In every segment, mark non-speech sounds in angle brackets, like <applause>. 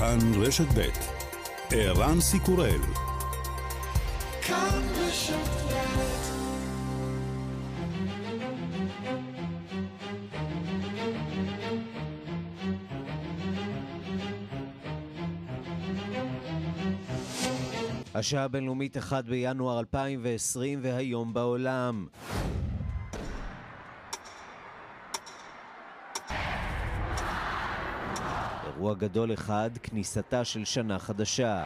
כאן רשת ב' ערן סיקורל השעה הבינלאומית 1 בינואר 2020 והיום בעולם. אירוע גדול אחד, כניסתה של שנה חדשה.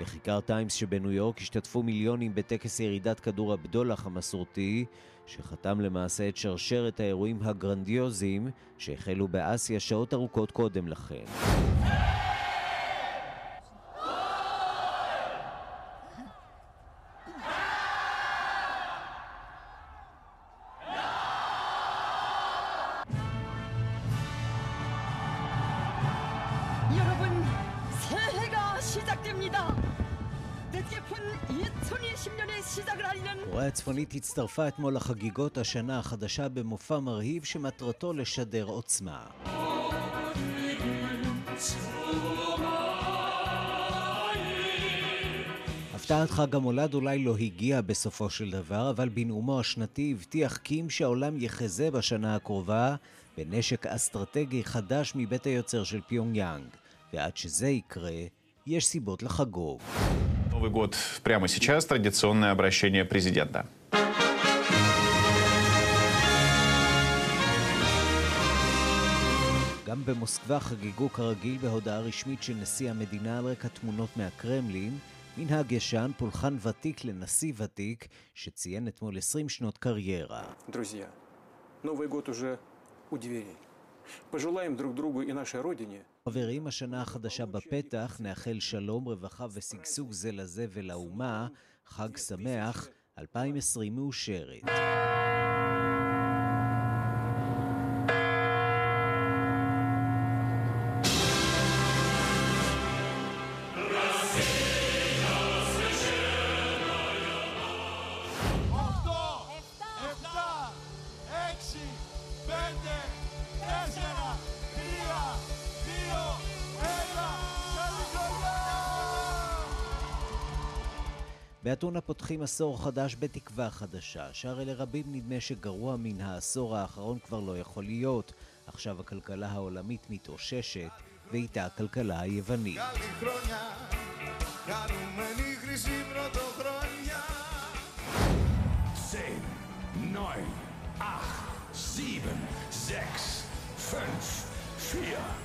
בכיכר טיימס שבניו יורק השתתפו מיליונים בטקס ירידת כדור הבדולח המסורתי, שחתם למעשה את שרשרת האירועים הגרנדיוזיים שהחלו באסיה שעות ארוכות קודם לכן. הצטרפה אתמול לחגיגות השנה החדשה במופע מרהיב שמטרתו לשדר עוצמה. הפתעת חג המולד אולי לא הגיעה בסופו של דבר, אבל בנאומו השנתי הבטיח קים שהעולם יחזה בשנה הקרובה בנשק אסטרטגי חדש מבית היוצר של פיונג יאנג. ועד שזה יקרה, יש סיבות לחגוג. Новый год прямо сейчас традиционное обращение президента. במוסקבה חגגו כרגיל בהודעה רשמית של נשיא המדינה על רקע תמונות מהקרמלין, מנהג ישן, פולחן ותיק לנשיא ותיק, שציין אתמול 20 שנות קריירה. Друзья, Новый год уже у дверей. Пожелаем друг другу и нашей Родине חברים, השנה החדשה בפתח, נאחל שלום, רווחה ושגשוג זה לזה ולאומה, חג שמח, 2020 מאושרת. באתונה פותחים עשור חדש בתקווה חדשה, שהרי לרבים נדמה שגרוע מן העשור האחרון כבר לא יכול להיות. עכשיו הכלכלה העולמית מתאוששת, ואיתה הכלכלה היוונית. neun, acht, sieben, sechs, fünf, vier,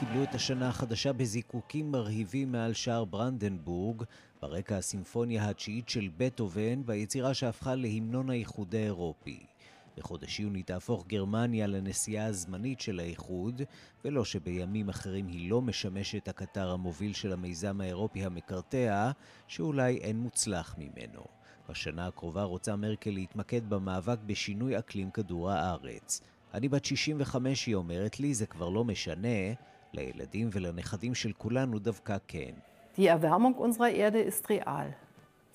קיבלו את השנה החדשה בזיקוקים מרהיבים מעל שער ברנדנבורג, ברקע הסימפוניה התשיעית של בטהובן והיצירה שהפכה להמנון האיחוד האירופי. בחודש יוני תהפוך גרמניה לנשיאה הזמנית של האיחוד, ולא שבימים אחרים היא לא משמשת הקטר המוביל של המיזם האירופי המקרטע, שאולי אין מוצלח ממנו. בשנה הקרובה רוצה מרקל להתמקד במאבק בשינוי אקלים כדור הארץ. אני בת 65, היא אומרת לי, זה כבר לא משנה, לילדים ולנכדים של כולנו דווקא כן. Die Erwärmung unserer Erde ist real.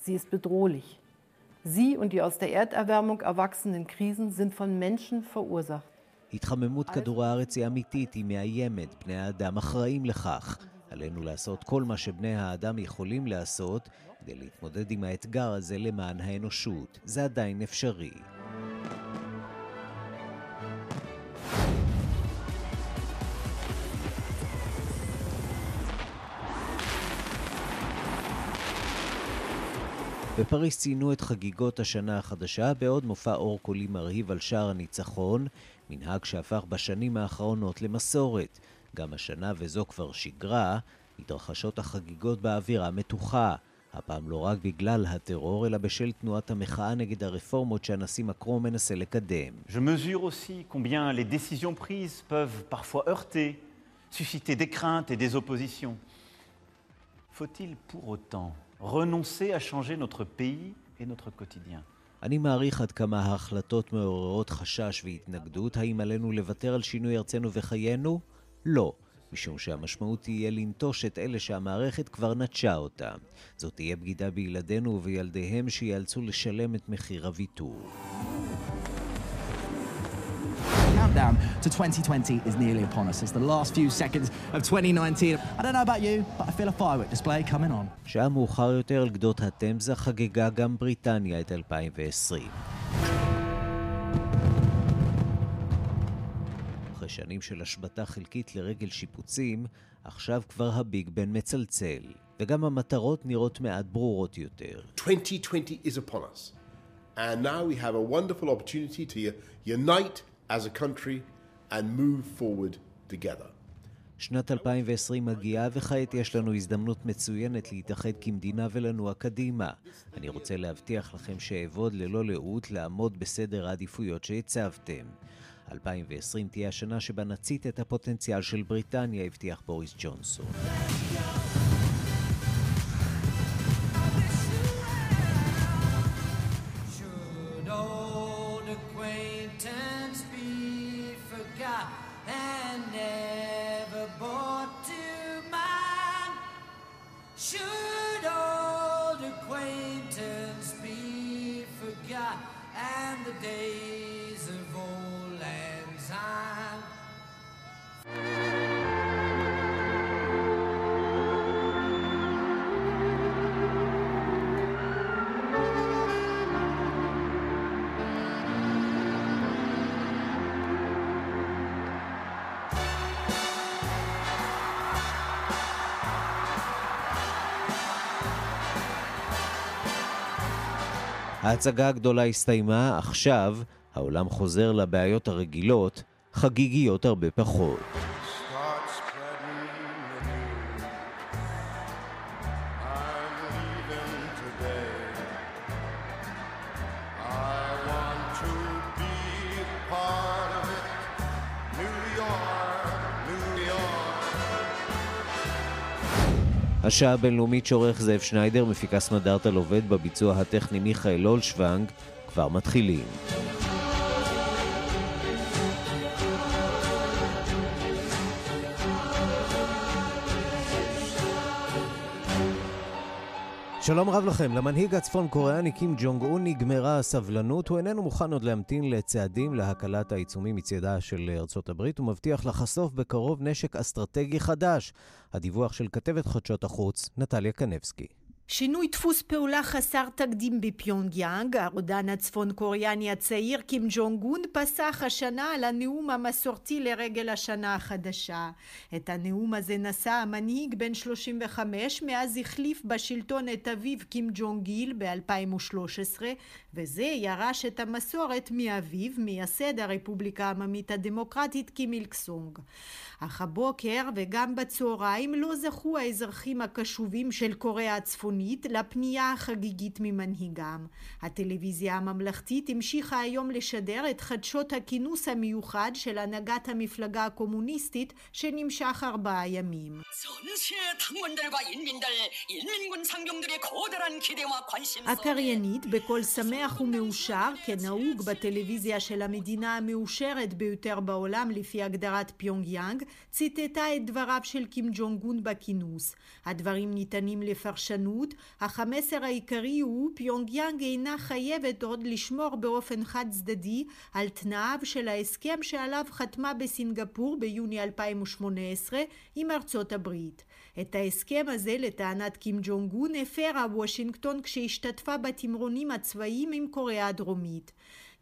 Sie ist bedrohlich. Sie und die aus der Erderwärmung erwachsenen Krisen sind von Menschen verursacht. התחממות כדור הארץ היא אמיתית, היא מאיימת, בני האדם אחראים לכך. עלינו לעשות כל מה שבני האדם יכולים לעשות כדי להתמודד עם האתגר הזה למען האנושות. זה עדיין אפשרי. בפריז ציינו את חגיגות השנה החדשה בעוד מופע אור קולי מרהיב על שער הניצחון, מנהג שהפך בשנים האחרונות למסורת. גם השנה, וזו כבר שגרה, מתרחשות החגיגות באווירה מתוחה. הפעם לא רק בגלל הטרור, אלא בשל תנועת המחאה נגד הרפורמות שהנשיא מקרון מנסה לקדם. Je mesure aussi combien les décisions prises peuvent parfois heurter, susciter des craintes et des oppositions. Faut-il pour autant renoncer à changer notre pays et notre quotidien. אני מעריך עד כמה ההחלטות מעוררות חשש והתנגדות. האם עלינו לוותר על שינוי ארצנו וחיינו? לא, משום שהמשמעות תהיה לנטוש את אלה שהמערכת כבר נטשה אותם. זאת תהיה בגידה בילדינו ובילדיהם שיאלצו לשלם את מחיר הוויתור. Countdown to 2020 is nearly upon us. It's the last few seconds of 2019. I don't know about you, but I feel a firework display coming on. שעה מאוחר יותר על גדות התמזה חגגה גם בריטניה את 2020. אחרי שנים של השבתה חלקית לרגל שיפוצים, עכשיו כבר הביג בן מצלצל, וגם המטרות נראות מעט ברורות יותר. 2020 is upon us. And now we have a wonderful opportunity to unite as a country and move forward together. שנת 2020 מגיעה וכעת יש לנו הזדמנות מצוינת להתאחד כמדינה ולנוע קדימה. אני רוצה להבטיח לכם שאעבוד ללא לאות לעמוד בסדר העדיפויות שהצבתם. 2020 תהיה השנה שבה נצית את הפוטנציאל של בריטניה, הבטיח בוריס ג'ונסון. ההצגה הגדולה הסתיימה, עכשיו העולם חוזר לבעיות הרגילות, חגיגיות הרבה פחות. השעה הבינלאומית שעורך זאב שניידר, מפיקה סמדארטה לובד בביצוע הטכני מיכאל אולשוונג, כבר מתחילים. שלום רב לכם. למנהיג הצפון קוריאני קים ג'ונג און נגמרה הסבלנות. הוא איננו מוכן עוד להמתין לצעדים להקלת העיצומים מצדה של ארצות הברית. הוא מבטיח לחשוף בקרוב נשק אסטרטגי חדש. הדיווח של כתבת חדשות החוץ, נטליה קנבסקי. שינוי דפוס פעולה חסר תקדים בפיונגיאנג, הרודן הצפון קוריאני הצעיר קים ג'ונג און פסח השנה על הנאום המסורתי לרגל השנה החדשה. את הנאום הזה נשא המנהיג בן 35 מאז החליף בשלטון את אביו קים ג'ונג איל ב-2013 וזה ירש את המסורת מאביו, מייסד הרפובליקה העממית הדמוקרטית קים איל-סונג. אך הבוקר וגם בצהריים לא זכו האזרחים הקשובים של קוריאה הצפונית לפנייה החגיגית ממנהיגם. הטלוויזיה הממלכתית המשיכה היום לשדר את חדשות הכינוס המיוחד של הנהגת המפלגה הקומוניסטית שנמשך ארבעה ימים. הקריינית בקול שמח ומאושר, כנהוג בטלוויזיה של המדינה המאושרת ביותר בעולם לפי הגדרת פיונג יאנג, ציטטה את דבריו של קים ג'ונג און בכינוס. הדברים ניתנים לפרשנות, המסר העיקרי הוא פיונגיאנג אינה חייבת עוד לשמור באופן חד צדדי על תנאיו של ההסכם שעליו חתמה בסינגפור ביוני 2018 עם ארצות הברית. את ההסכם הזה לטענת קים ג'ונג און הפרה וושינגטון כשהשתתפה בתמרונים הצבאיים עם קוריאה הדרומית.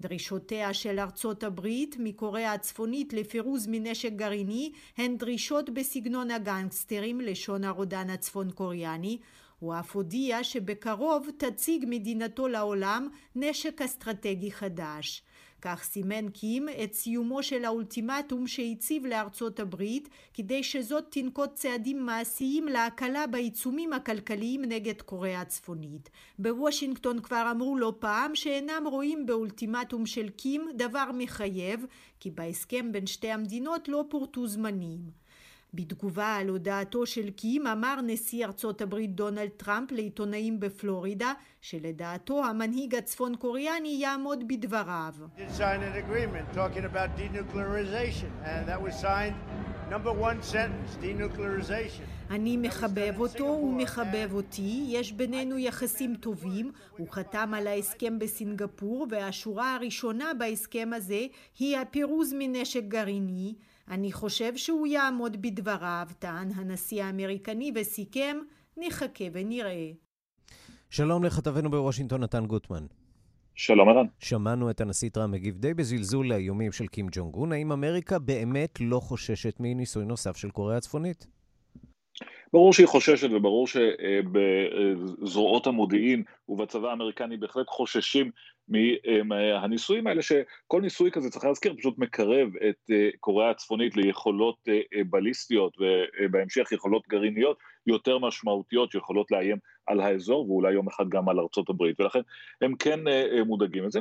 דרישותיה של ארצות הברית מקוריאה הצפונית לפירוז מנשק גרעיני הן דרישות בסגנון הגנגסטרים לשון הרודן הצפון קוריאני הוא אף הודיע שבקרוב תציג מדינתו לעולם נשק אסטרטגי חדש. כך סימן קים את סיומו של האולטימטום שהציב לארצות הברית כדי שזאת תנקוט צעדים מעשיים להקלה בעיצומים הכלכליים נגד קוריאה הצפונית. בוושינגטון כבר אמרו לא פעם שאינם רואים באולטימטום של קים דבר מחייב כי בהסכם בין שתי המדינות לא פורטו זמנים. בתגובה על הודעתו של קים אמר נשיא ארצות הברית דונלד טראמפ לעיתונאים בפלורידה שלדעתו המנהיג הצפון קוריאני יעמוד בדבריו. אני מחבב אותו, הוא מחבב אותי, יש בינינו יחסים טובים, הוא חתם על ההסכם בסינגפור והשורה הראשונה בהסכם הזה היא הפירוז מנשק גרעיני אני חושב שהוא יעמוד בדבריו, טען הנשיא האמריקני וסיכם, נחכה ונראה. שלום לכתבנו בוושינגטון, נתן גוטמן. שלום ערן. שמענו את הנשיא טראמפ מגיב די בזלזול לאיומים של קים ג'ונג און. האם אמריקה באמת לא חוששת מניסוי נוסף של קוריאה הצפונית? ברור שהיא חוששת וברור שבזרועות המודיעין ובצבא האמריקני בהחלט חוששים מהניסויים האלה, שכל ניסוי כזה, צריך להזכיר, פשוט מקרב את אה, קוריאה הצפונית ליכולות אה, אה, בליסטיות ובהמשך יכולות גרעיניות יותר משמעותיות שיכולות לאיים על האזור ואולי יום אחד גם על ארצות הברית, ולכן הם כן מודאגים. זה.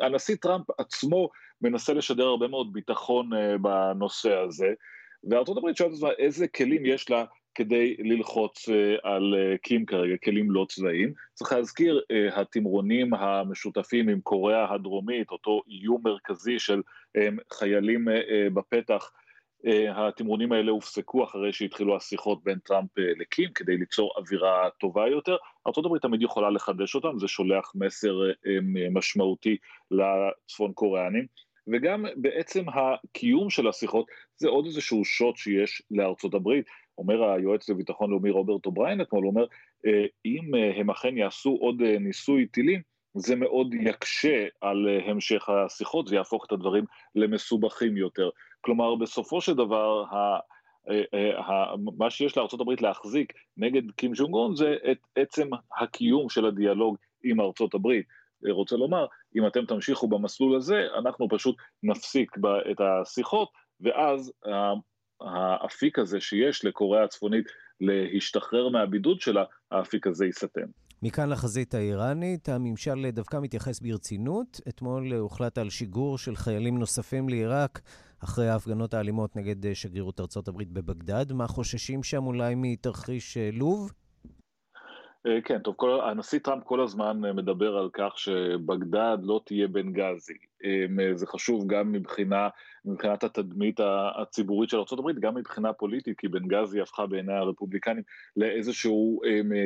הנשיא טראמפ עצמו מנסה לשדר הרבה מאוד ביטחון בנושא הזה, וארצות הברית שואלת את עצמה איזה כלים יש לה כדי ללחוץ אה, על אה, קים כרגע, כלים לא צבאיים. צריך להזכיר, אה, התמרונים המשותפים עם קוריאה הדרומית, אותו איום מרכזי של חיילים בפתח, התמרונים האלה הופסקו אחרי שהתחילו השיחות בין טראמפ לקים כדי ליצור אווירה טובה יותר. ארה"ב תמיד יכולה לחדש אותם, זה שולח מסר משמעותי לצפון קוריאנים. וגם בעצם הקיום של השיחות זה עוד איזשהו שוט שיש לארצות הברית. אומר היועץ לביטחון לאומי רוברט אובריין אתמול, הוא אומר, אה, אם אה, הם אכן יעשו עוד אה, ניסוי טילים, זה מאוד יקשה על המשך השיחות ויהפוך את הדברים למסובכים יותר. כלומר, בסופו של דבר. מה שיש לארה"ב להחזיק נגד קים ג'ונג און זה את עצם הקיום של הדיאלוג עם הברית. רוצה לומר, אם אתם תמשיכו במסלול הזה, אנחנו פשוט נפסיק את השיחות, ואז האפיק הזה שיש לקוריאה הצפונית להשתחרר מהבידוד שלה, האפיק הזה ייסתם. מכאן לחזית האיראנית, הממשל דווקא מתייחס ברצינות. אתמול הוחלט על שיגור של חיילים נוספים לעיראק אחרי ההפגנות האלימות נגד שגרירות ארצות הברית בבגדד. מה חוששים שם אולי מתרחיש אה, לוב? אה, כן, טוב, כל, הנשיא טראמפ כל הזמן אה, מדבר על כך שבגדד לא תהיה בנגזי. זה חשוב גם מבחינה מבחינת התדמית הציבורית של ארה"ב, גם מבחינה פוליטית, כי בנגזי הפכה בעיני הרפובליקנים לאיזשהו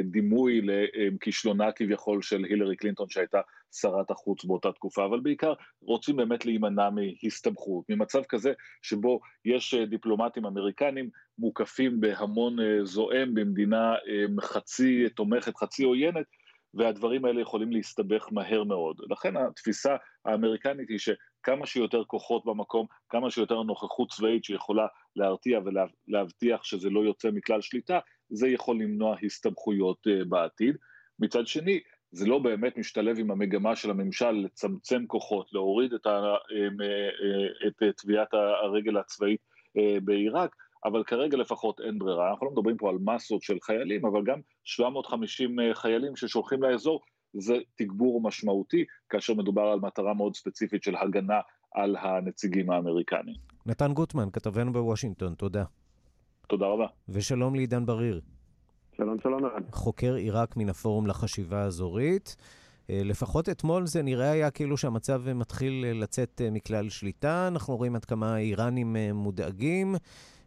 דימוי לכישלונה כביכול של הילרי קלינטון שהייתה שרת החוץ באותה תקופה, אבל בעיקר רוצים באמת להימנע מהסתבכות, ממצב כזה שבו יש דיפלומטים אמריקנים מוקפים בהמון זועם במדינה חצי תומכת, חצי עוינת, והדברים האלה יכולים להסתבך מהר מאוד. לכן התפיסה האמריקנית היא שכמה שיותר כוחות במקום, כמה שיותר נוכחות צבאית שיכולה להרתיע ולהבטיח שזה לא יוצא מכלל שליטה, זה יכול למנוע הסתבכויות אה, בעתיד. מצד שני, זה לא באמת משתלב עם המגמה של הממשל לצמצם כוחות, להוריד את, אה, אה, את טביעת הרגל הצבאית בעיראק, אבל כרגע לפחות אין ברירה. אנחנו לא מדברים פה על מסות של חיילים, אבל גם 750 אה, חיילים ששולחים לאזור, זה תגבור משמעותי, כאשר מדובר על מטרה מאוד ספציפית של הגנה על הנציגים האמריקנים. נתן גוטמן, כתבנו בוושינגטון, תודה. תודה רבה. ושלום לעידן בריר. שלום, שלום, ערן. חוקר עיראק מן הפורום לחשיבה האזורית. אה, לפחות אתמול זה נראה היה כאילו שהמצב מתחיל לצאת אה, מכלל שליטה. אנחנו רואים עד כמה האיראנים מודאגים.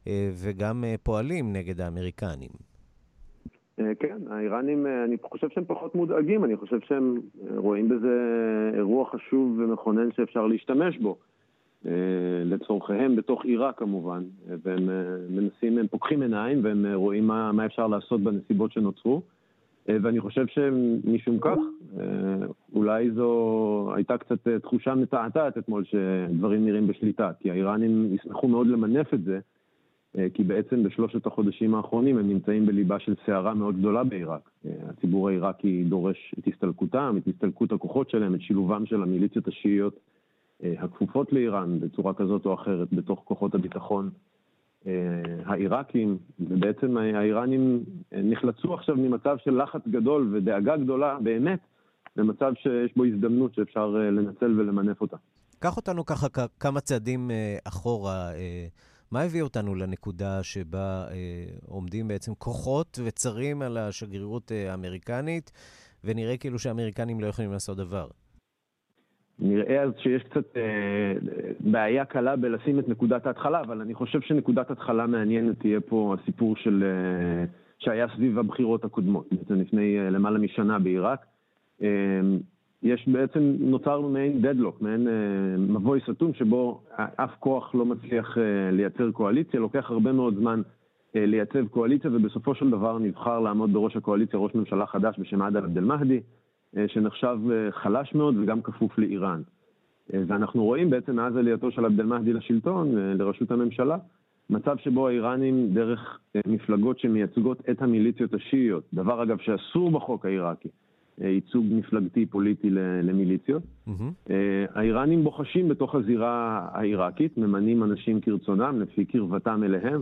אה, וגם אה, פועלים נגד האמריקנים. אה, כן, האיראנים, אני חושב שהם פחות מודאגים, אני חושב שהם רואים בזה אירוע חשוב ומכונן שאפשר להשתמש בו. לצורכיהם בתוך עיראק כמובן, והם מנסים, הם פוקחים עיניים והם רואים מה, מה אפשר לעשות בנסיבות שנוצרו. ואני חושב שמשום כך, אולי זו הייתה קצת תחושה מתעתעת אתמול שדברים נראים בשליטה, כי האיראנים ישמחו מאוד למנף את זה, כי בעצם בשלושת החודשים האחרונים הם נמצאים בליבה של סערה מאוד גדולה בעיראק. אה, הציבור העיראקי דורש את הסתלקותם, את הסתלקות הכוחות שלהם, את שילובם של המיליציות השיעיות אה, הכפופות לאיראן בצורה כזאת או אחרת בתוך כוחות הביטחון העיראקים, ובעצם האיראנים נחלצו עכשיו ממצב של לחץ גדול ודאגה גדולה באמת למצב שיש בו הזדמנות שאפשר לנצל ולמנף אותה. קח אותנו ככה כמה צעדים אחורה. מה הביא אותנו לנקודה שבה אה, עומדים בעצם כוחות וצרים על השגרירות אה, האמריקנית, ונראה כאילו שהאמריקנים לא יכולים לעשות דבר? נראה אז שיש קצת אה, בעיה קלה בלשים את נקודת ההתחלה, אבל אני חושב שנקודת התחלה מעניינת תהיה פה הסיפור של, אה, שהיה סביב הבחירות הקודמות, בעצם לפני אה, למעלה משנה בעיראק. אה, יש בעצם, נוצר מעין דדלוק, מעין אה, מבוי סתום שבו אף כוח לא מצליח אה, לייצר קואליציה, לוקח הרבה מאוד זמן אה, לייצב קואליציה, ובסופו של דבר נבחר לעמוד בראש הקואליציה ראש ממשלה חדש בשם עדל עבד אל-מהדי. אה, שנחשב אה, חלש מאוד וגם כפוף לאיראן. אה, ואנחנו רואים בעצם מאז עלייתו של עבד אל-מהדי לשלטון, לראשות הממשלה, מצב שבו האיראנים, דרך מפלגות שמייצגות את המיליציות השיעיות, דבר אגב שאסור בחוק העיראקי, ייצוג מפלגתי פוליטי למיליציות, mm-hmm. האיראנים בוחשים בתוך הזירה העיראקית, ממנים אנשים כרצונם, לפי קרבתם אליהם,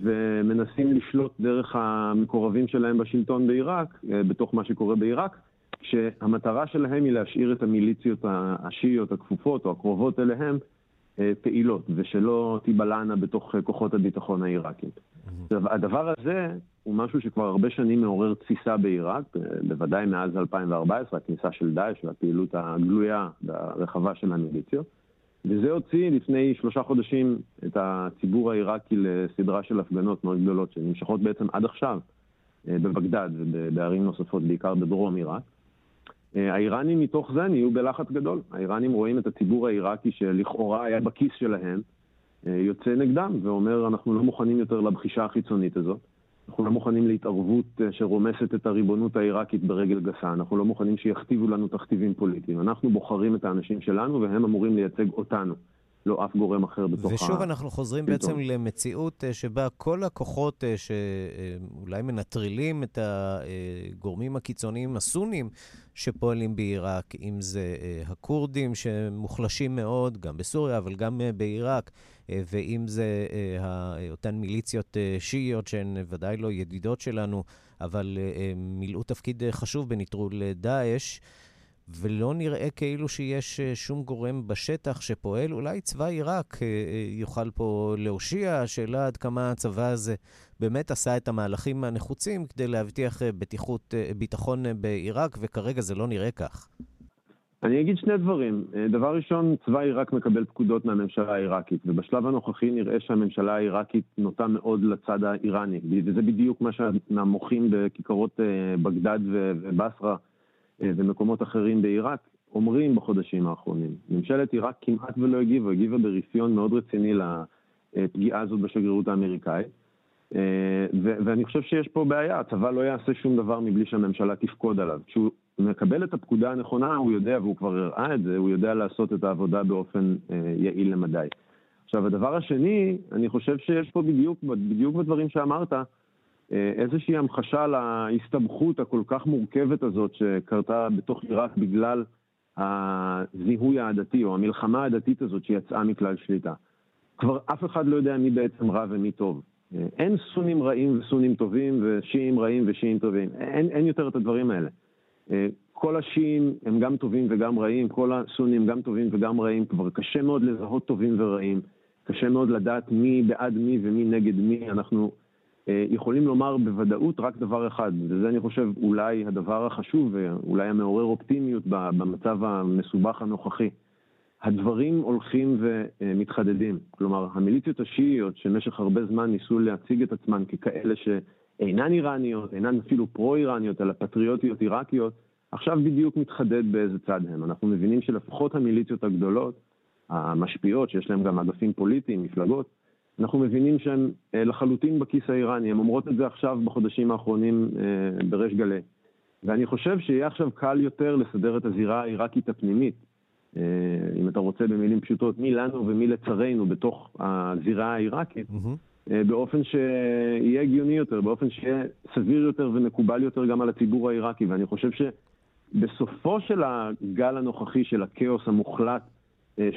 ומנסים לשלוט דרך המקורבים שלהם בשלטון בעיראק, בתוך מה שקורה בעיראק, כשהמטרה שלהם היא להשאיר את המיליציות השיעיות הכפופות או הקרובות אליהם אה, פעילות, ושלא תיבלענה בתוך אה, כוחות הביטחון העיראקים. עכשיו, הדבר הזה הוא משהו שכבר הרבה שנים מעורר תסיסה בעיראק, אה, בוודאי מאז 2014, הכניסה של דאעש והפעילות הגלויה והרחבה של המיליציות. וזה הוציא לפני שלושה חודשים את הציבור העיראקי לסדרה של הפגנות מאוד גדולות, שנמשכות בעצם עד עכשיו בבגדד ובערים נוספות, בעיקר בדרום עיראק. אה, האיראנים מתוך זה נהיו בלחץ גדול. האיראנים רואים את הציבור העיראקי שלכאורה היה בכיס שלהם, אה, יוצא נגדם ואומר, אנחנו לא מוכנים יותר לבחישה החיצונית הזאת. אנחנו לא מוכנים להתערבות אה, שרומסת את הריבונות העיראקית ברגל גסה. אנחנו לא מוכנים שיכתיבו לנו תכתיבים פוליטיים. אנחנו בוחרים את האנשים שלנו והם אמורים לייצג אותנו. לא אף גורם אחר בתוך ה... ושוב אנחנו חוזרים בעצם למציאות שבה כל הכוחות שאולי מנטרלים את הגורמים הקיצוניים הסונים שפועלים בעיראק, אם זה הכורדים שמוחלשים מאוד, גם בסוריה, אבל גם בעיראק, ואם זה אותן מיליציות שיעיות שהן ודאי לא ידידות שלנו, אבל מילאו תפקיד חשוב בנטרול דאעש. ולא נראה כאילו שיש אה, שום גורם בשטח שפועל. אולי צבא עיראק אה, אה, יוכל פה להושיע, השאלה עד כמה הצבא הזה באמת עשה את המהלכים הנחוצים כדי להבטיח בטיחות, ביטחון בעיראק, וכרגע זה לא נראה כך. אני אגיד שני דברים. דבר ראשון, צבא עיראק מקבל פקודות מהממשלה העיראקית, ובשלב הנוכחי נראה שהממשלה העיראקית נוטה מאוד לצד האיראני, וזה בדיוק מה שהמוחים בכיכרות בגדד ובסרה ומקומות אחרים בעיראק אומרים בחודשים האחרונים. ממשלת עיראק כמעט ולא הגיבה, הגיבה ברפיון מאוד רציני לפגיעה הזאת בשגרירות האמריקאית. אה, ואני חושב שיש פה בעיה, הצבא לא יעשה שום דבר מבלי שהממשלה תפקוד עליו. כשהוא מקבל את הפקודה הנכונה, הוא יודע, והוא כבר הראה את זה, הוא יודע לעשות את העבודה באופן אה, יעיל למדי. עכשיו, הדבר השני, אני חושב שיש פה בדיוק, בדיוק בדברים שאמרת, אה, איזושהי המחשה להסתבכות הכל כך מורכבת הזאת שקרתה בתוך עיראק בגלל הזיהוי העדתי או המלחמה העדתית הזאת שיצאה מכלל שליטה. כבר אף אחד לא יודע מי בעצם רע ומי טוב. אה, אין סונים רעים וסונים טובים ושיעים רעים ושיעים טובים. אין, אין יותר את הדברים האלה. אה, כל השיעים הם גם טובים וגם רעים, כל הסונים גם טובים וגם רעים. כבר קשה מאוד לזהות טובים ורעים. קשה מאוד לדעת מי בעד מי ומי נגד מי. אנחנו אה, יכולים לומר בוודאות רק דבר אחד, וזה אני חושב אולי הדבר החשוב ואולי המעורר אופטימיות במצב המסובך הנוכחי. הדברים הולכים ומתחדדים. כלומר, המיליציות השיעיות שבמשך הרבה זמן ניסו להציג את עצמן ככאלה שאינן איראניות, אינן אפילו פרו-איראניות, אלא פטריוטיות עיראקיות, עכשיו בדיוק מתחדד באיזה צד הם. אנחנו מבינים שלפחות המיליציות הגדולות, המשפיעות, שיש להן גם אגפים פוליטיים, מפלגות, אנחנו מבינים שהן אה, לחלוטין בכיס האיראני, הן אומרות את זה עכשיו בחודשים האחרונים אה, בריש גלי. ואני חושב שיהיה עכשיו קל יותר לסדר את הזירה העיראקית הפנימית, אה, אם אתה רוצה במילים פשוטות, מי לנו ומי לצרינו בתוך הזירה העיראקית, mm-hmm. באופן שיהיה הגיוני יותר, באופן שיהיה סביר יותר ומקובל יותר גם על הציבור העיראקי. ואני חושב שבסופו של הגל הנוכחי של הכאוס המוחלט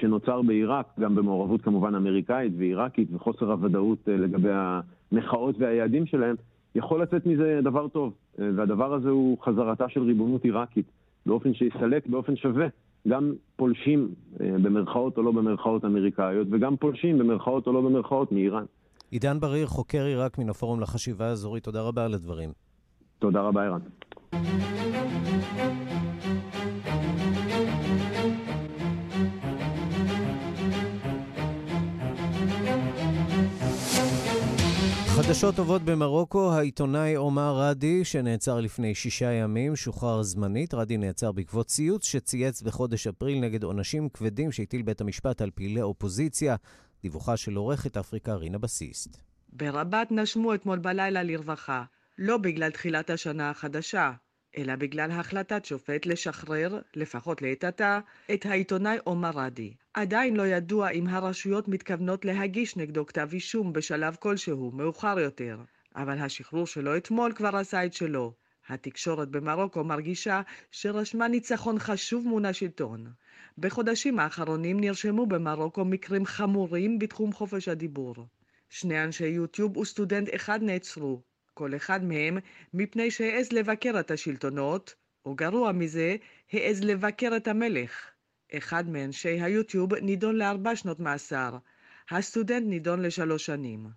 שנוצר בעיראק, גם במעורבות כמובן אמריקאית ועיראקית וחוסר הוודאות אה, לגבי המחאות והיעדים שלהם, יכול לצאת מזה דבר טוב. אה, והדבר הזה הוא חזרתה של ריבונות עיראקית, באופן שיסלק באופן שווה גם פולשים, במרכאות או לא במרכאות אמריקאיות, וגם פולשים במרכאות או לא במרכאות מאיראן. עידן בריר, חוקר עיראק מן הפורום לחשיבה האזורית, תודה רבה על הדברים. תודה רבה, ערן. חדשות טובות במרוקו, העיתונאי עומר רדי, שנעצר לפני שישה ימים, שוחרר זמנית. רדי נעצר בעקבות ציוץ שצייץ בחודש אפריל נגד עונשים כבדים שהטיל בית המשפט על פעילי אופוזיציה. דיווחה של עורכת אפריקה רינה בסיסט. ברבת נשמו אתמול בלילה לרווחה, לא בגלל תחילת השנה החדשה, אלא בגלל החלטת שופט לשחרר, לפחות לעת עתה, את העיתונאי עומר רדי. עדיין לא ידוע אם הרשויות מתכוונות להגיש נגדו כתב אישום בשלב כלשהו, מאוחר יותר. אבל השחרור שלו אתמול כבר עשה את שלו. התקשורת במרוקו מרגישה שרשמה ניצחון חשוב מול השלטון. בחודשים האחרונים נרשמו במרוקו מקרים חמורים בתחום חופש הדיבור. שני אנשי יוטיוב וסטודנט אחד נעצרו, כל אחד מהם מפני שהעז לבקר את השלטונות, או גרוע מזה, העז לבקר את המלך. אחד מאנשי היוטיוב נידון לארבע שנות מאסר, הסטודנט נידון לשלוש שנים.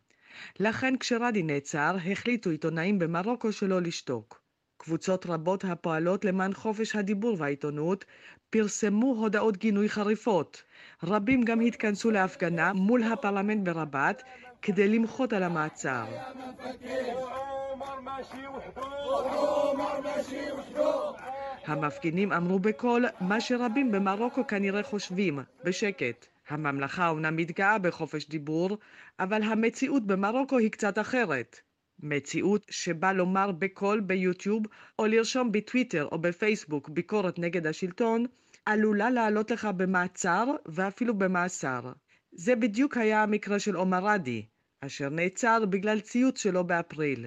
לכן כשרדי נעצר, החליטו עיתונאים במרוקו שלא לשתוק. קבוצות רבות הפועלות למען חופש הדיבור והעיתונות פרסמו הודעות גינוי חריפות. רבים גם התכנסו להפגנה מול הפרלמנט ברבת כדי למחות על המעצר. המפגינים אמרו בקול מה שרבים במרוקו כנראה חושבים, בשקט. הממלכה אומנם מתגאה בחופש דיבור, אבל המציאות במרוקו היא קצת אחרת. מציאות שבה לומר בקול ביוטיוב או לרשום בטוויטר או בפייסבוק ביקורת נגד השלטון עלולה לעלות לך במעצר ואפילו במאסר. זה בדיוק היה המקרה של עומר רדי, אשר נעצר בגלל ציוץ שלו באפריל.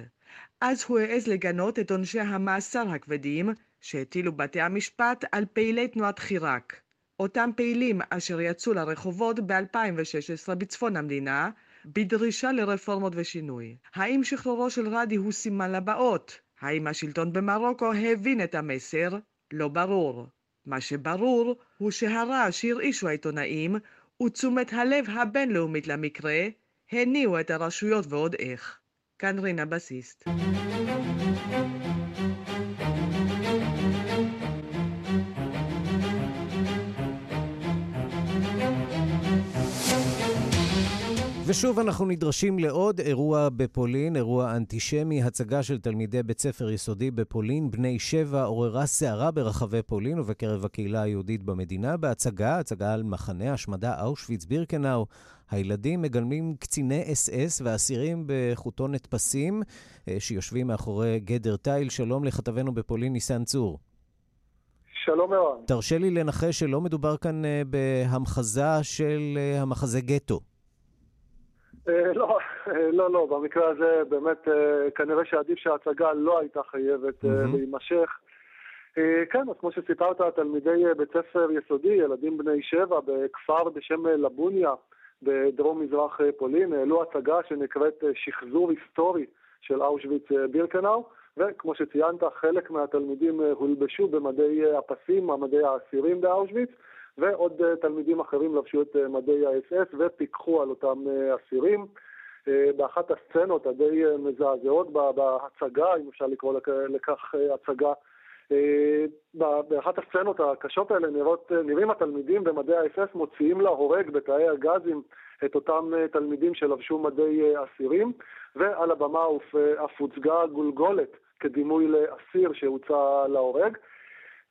אז הוא העז לגנות את עונשי המאסר הכבדים שהטילו בתי המשפט על פעילי תנועת חיראק. אותם פעילים אשר יצאו לרחובות ב-2016 בצפון המדינה, בדרישה לרפורמות ושינוי. האם שחרורו של רדי הוא סימן לבאות? האם השלטון במרוקו הבין את המסר? לא ברור. מה שברור הוא שהרעש שהרעישו העיתונאים ותשומת הלב הבינלאומית למקרה הניעו את הרשויות ועוד איך. כאן רינה בסיסט. ושוב אנחנו נדרשים לעוד אירוע בפולין, אירוע אנטישמי, הצגה של תלמידי בית ספר יסודי בפולין, בני שבע, עוררה סערה ברחבי פולין ובקרב הקהילה היהודית במדינה. בהצגה, הצגה על מחנה השמדה אושוויץ-בירקנאו, הילדים מגלמים קציני אס אס ואסירים בחוטונת פסים אה, שיושבים מאחורי גדר תיל. שלום לכתבנו בפולין, ניסן צור. שלום ערן. תרשה לי לנחש שלא מדובר כאן אה, בהמחזה של אה, המחזה גטו. לא, לא, לא, במקרה הזה באמת כנראה שעדיף שההצגה לא הייתה חייבת להימשך. כן, אז כמו שסיפרת, תלמידי בית ספר יסודי, ילדים בני שבע, בכפר בשם לבוניה, בדרום מזרח פולין, העלו הצגה שנקראת שחזור היסטורי של אושוויץ בירקנאו, וכמו שציינת, חלק מהתלמידים הולבשו במדי הפסים, מדי האסירים באושוויץ, ועוד תלמידים אחרים לבשו את מדי האס-אס ופיקחו על אותם אסירים. באחת הסצנות הדי מזעזעות בהצגה, אם אפשר לקרוא לכך הצגה, באחת הסצנות הקשות האלה נראות, נראים התלמידים במדי האס-אס מוציאים להורג בתאי הגזים את אותם תלמידים שלבשו מדי אסירים, ועל הבמה אף הוצגה גולגולת כדימוי לאסיר שהוצא להורג.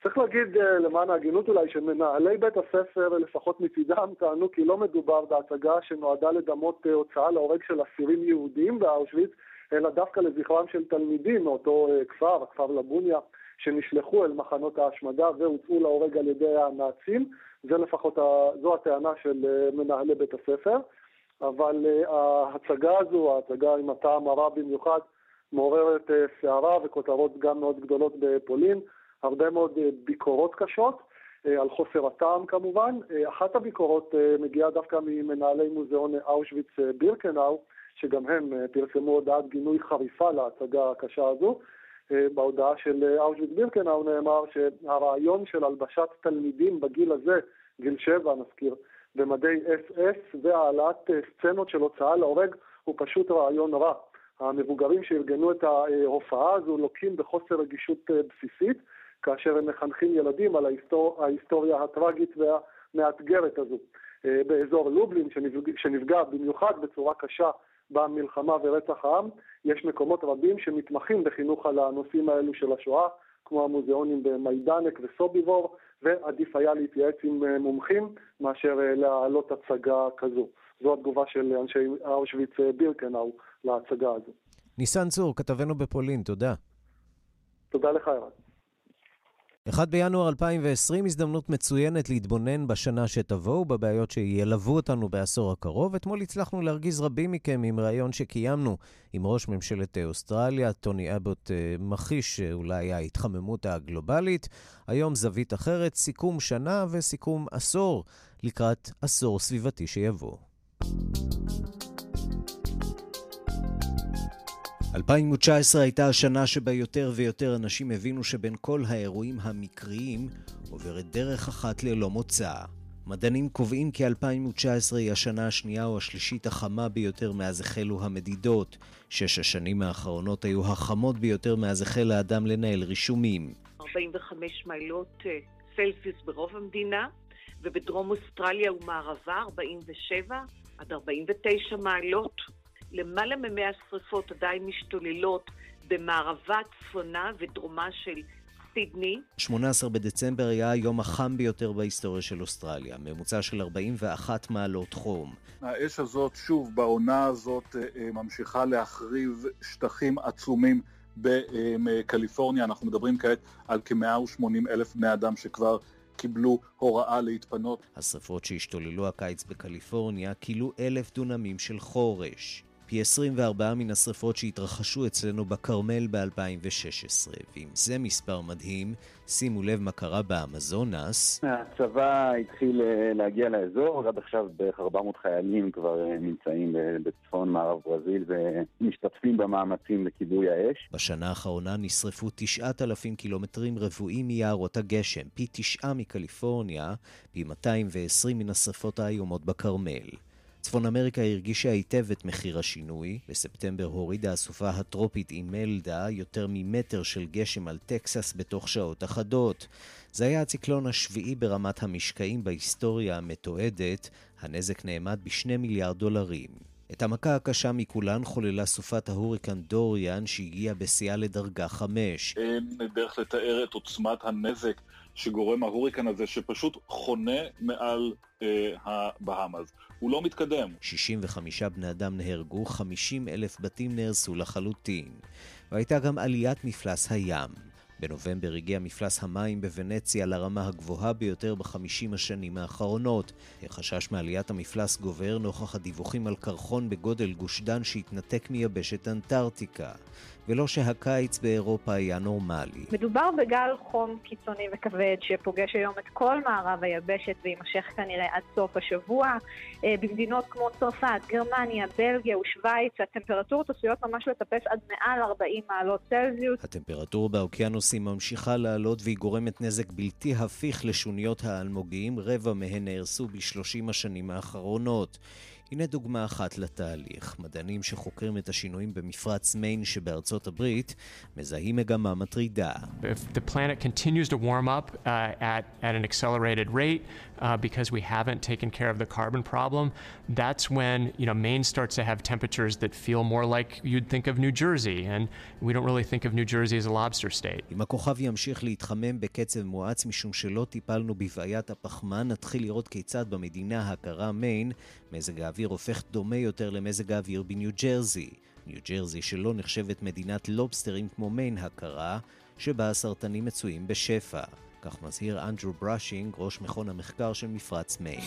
צריך להגיד למען ההגינות אולי שמנהלי בית הספר לפחות מצידם טענו כי לא מדובר בהצגה שנועדה לדמות הוצאה להורג של אסירים יהודים באושוויץ אלא דווקא לזכרם של תלמידים מאותו כפר, הכפר לבוניה, שנשלחו אל מחנות ההשמדה והוצאו להורג על ידי הנאצים. זה לפחות, זו הטענה של מנהלי בית הספר. אבל ההצגה הזו, ההצגה עם הטעם הרע במיוחד, מעוררת סערה וכותרות גם מאוד גדולות בפולין. הרבה מאוד ביקורות קשות, על חוסר הטעם כמובן. אחת הביקורות מגיעה דווקא ממנהלי מוזיאון אושוויץ בירקנאו, שגם הם פרסמו הודעת גינוי חריפה להצגה הקשה הזו. בהודעה של אושוויץ בירקנאו נאמר שהרעיון של הלבשת תלמידים בגיל הזה, גיל שבע נזכיר, במדי אס אס והעלאת סצנות של הוצאה להורג הוא פשוט רעיון רע. המבוגרים שארגנו את ההופעה הזו לוקים בחוסר רגישות בסיסית, כאשר הם מחנכים ילדים על ההיסטור, ההיסטוריה הטראגית והמאתגרת הזו. באזור לובלין, שנפגע, שנפגע במיוחד בצורה קשה במלחמה ורצח העם, יש מקומות רבים שמתמחים בחינוך על הנושאים האלו של השואה, כמו המוזיאונים במיידנק וסוביבור, ועדיף היה להתייעץ עם מומחים מאשר להעלות הצגה כזו. זו התגובה של אנשי אושוויץ בירקנאו להצגה הזו. ניסן צור, כתבנו בפולין, תודה. תודה לך, ערן. 1 בינואר 2020, הזדמנות מצוינת להתבונן בשנה שתבוא ובבעיות שילוו אותנו בעשור הקרוב. אתמול הצלחנו להרגיז רבים מכם עם ראיון שקיימנו עם ראש ממשלת אוסטרליה, טוני אבוט מכחיש שאולי ההתחממות הגלובלית. היום זווית אחרת, סיכום שנה וסיכום עשור לקראת עשור סביבתי שיבוא. 2019 הייתה השנה שבה יותר ויותר אנשים הבינו שבין כל האירועים המקריים עוברת דרך אחת ללא מוצא. מדענים קובעים כי 2019 היא השנה השנייה או השלישית החמה ביותר מאז החלו המדידות. שש השנים האחרונות היו החמות ביותר מאז החל האדם לנהל רישומים. 45 מעלות סלסיוס ברוב המדינה, ובדרום אוסטרליה ומערבה 47 עד 49 מעלות. למעלה ממאה שרפות עדיין משתוללות במערבה, צפונה ודרומה של סידני. 18 בדצמבר היה היום החם ביותר בהיסטוריה של אוסטרליה, ממוצע של 41 מעלות חום. האש הזאת, שוב, בעונה הזאת, ממשיכה להחריב שטחים עצומים בקליפורניה. אנחנו מדברים כעת על כ-180 אלף בני אדם שכבר קיבלו הוראה להתפנות. השרפות שהשתוללו הקיץ בקליפורניה כילו אלף דונמים של חורש. פי 24 מן השרפות שהתרחשו אצלנו בכרמל ב-2016. ואם זה מספר מדהים, שימו לב מה קרה באמזונס. הצבא התחיל להגיע לאזור, עד עכשיו בערך 400 חיילים כבר נמצאים בצפון מערב ברזיל ומשתתפים במאמצים לכיבוי האש. בשנה האחרונה נשרפו 9,000 קילומטרים רבועים מיערות הגשם, פי תשעה מקליפורניה, פי 220 מן השרפות האיומות בכרמל. צפון אמריקה הרגישה היטב את מחיר השינוי. בספטמבר הורידה הסופה הטרופית אימלדה יותר ממטר של גשם על טקסס בתוך שעות אחדות. זה היה הציקלון השביעי ברמת המשקעים בהיסטוריה המתועדת. הנזק נאמד בשני מיליארד דולרים. את המכה הקשה מכולן חוללה סופת ההוריקן דוריאן שהגיעה בשיאה לדרגה חמש. אין דרך לתאר את עוצמת הנזק שגורם ההוריקן הזה, שפשוט חונה מעל אה, הבהאמאז. הוא לא מתקדם. 65 בני אדם נהרגו, 50 אלף בתים נהרסו לחלוטין. והייתה גם עליית מפלס הים. בנובמבר הגיע מפלס המים בוונציה לרמה הגבוהה ביותר בחמישים השנים האחרונות. החשש מעליית המפלס גובר נוכח הדיווחים על קרחון בגודל גוש דן שהתנתק מיבשת אנטארקטיקה. ולא שהקיץ באירופה היה נורמלי. מדובר בגל חום קיצוני וכבד שפוגש היום את כל מערב היבשת ויימשך כנראה עד סוף השבוע. במדינות כמו צרפת, גרמניה, בלגיה ושווייץ הטמפרטורות עשויות ממש לטפס עד מעל 40 מעלות צלזיוס. הטמפרטורה באוקיינוסים ממשיכה לעלות והיא גורמת נזק בלתי הפיך לשוניות האלמוגים, רבע מהן נהרסו בשלושים השנים האחרונות. הנה דוגמה אחת לתהליך. מדענים שחוקרים את השינויים במפרץ מיין שבארצות הברית מזהים מגמה מטרידה. If the planet continues to warm up uh, at, at an accelerated rate uh, because we haven't taken care of the carbon problem, that's when you know Maine starts to have temperatures that feel more like you'd think of New Jersey, and we don't really think of New Jersey as a lobster state. אם הכוכב ימשיך להתחמם בקצב מואץ משום שלא טיפלנו בבעיית הפחמן, נתחיל לראות כיצד במדינה הקרה מיין מזג האוויר הופך דומה יותר למזג האוויר בניו ג'רזי. ניו ג'רזי שלא נחשבת מדינת לובסטרים כמו מיין הקרה, שבה הסרטנים מצויים בשפע. כך מזהיר אנדרו בראשינג, ראש מכון המחקר של מפרץ מיין.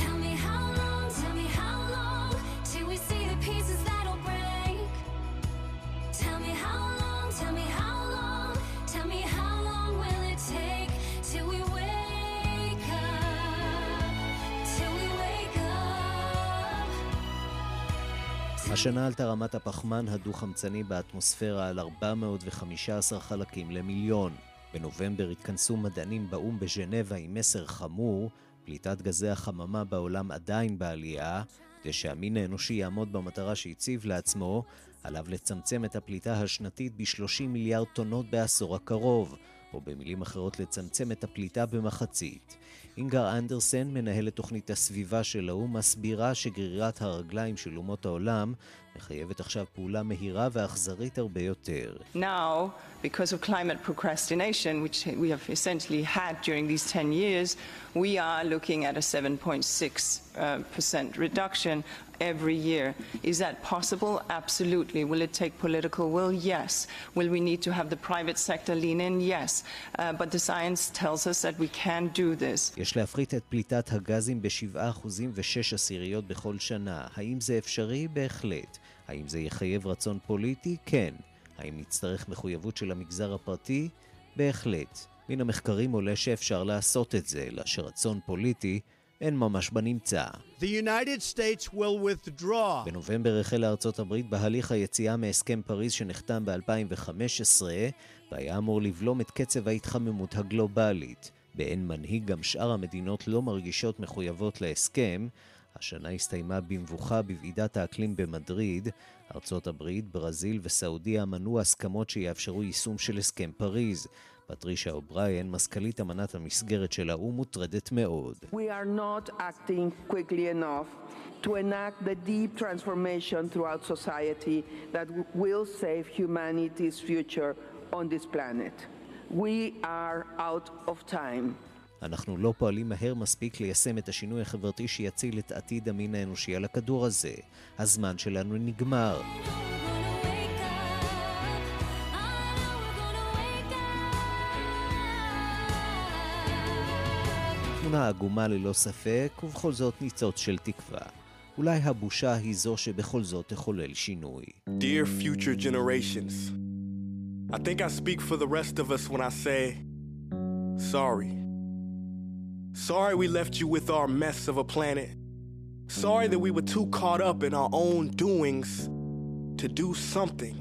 Tell me that how long, tell me how long, till we see the pieces that'll השנה עלתה רמת הפחמן הדו-חמצני באטמוספירה על 415 חלקים למיליון. בנובמבר התכנסו מדענים באו"ם בז'נבה עם מסר חמור, פליטת גזי החממה בעולם עדיין בעלייה, כדי שהמין האנושי יעמוד במטרה שהציב לעצמו, עליו לצמצם את הפליטה השנתית ב-30 מיליארד טונות בעשור הקרוב, או במילים אחרות לצמצם את הפליטה במחצית. אינגר אנדרסן, מנהלת תוכנית הסביבה של האו"ם, מסבירה שגרירת הרגליים של אומות העולם מחייבת עכשיו פעולה מהירה ואכזרית הרבה יותר. Now, because of climate procrastination, which we have essentially had during these 10 years, we are looking at a 7.6% uh, reduction every year. Is that possible? Absolutely. Will it take political will? Yes. Will we need to have the private sector lean in? Yes. Uh, but the science tells us that we can do this. יש להפחית את פליטת הגזים ב-7% ו-6 עשיריות בכל שנה. האם זה אפשרי? בהחלט. האם זה יחייב רצון פוליטי? כן. האם נצטרך מחויבות של המגזר הפרטי? בהחלט. מן המחקרים עולה שאפשר לעשות את זה, אלא שרצון פוליטי אין ממש בנמצא. The United States will withdraw. בנובמבר החלה ארצות הברית בהליך היציאה מהסכם פריז שנחתם ב-2015 והיה אמור לבלום את קצב ההתחממות הגלובלית. באין מנהיג גם שאר המדינות לא מרגישות מחויבות להסכם. השנה הסתיימה במבוכה בוועידת האקלים במדריד. ארצות הברית, ברזיל וסעודיה מנעו הסכמות שיאפשרו יישום של הסכם פריז. פטרישה אובריין, מזכ"לית אמנת המסגרת של האו"ם, מוטרדת מאוד. We are not acting quickly enough to enact the deep transformation throughout society that will save humanity's future on this planet. We are out of time. אנחנו לא פועלים מהר מספיק ליישם את השינוי החברתי שיציל את עתיד המין האנושי על הכדור הזה. הזמן שלנו נגמר. תמונה עגומה ללא ספק, ובכל זאת ניצוץ של תקווה. אולי הבושה היא זו שבכל זאת תחולל שינוי. Dear future generations, I think I speak for the rest of us when I say, sorry. Sorry we left you with our mess of a planet. Sorry that we were too caught up in our own doings to do something.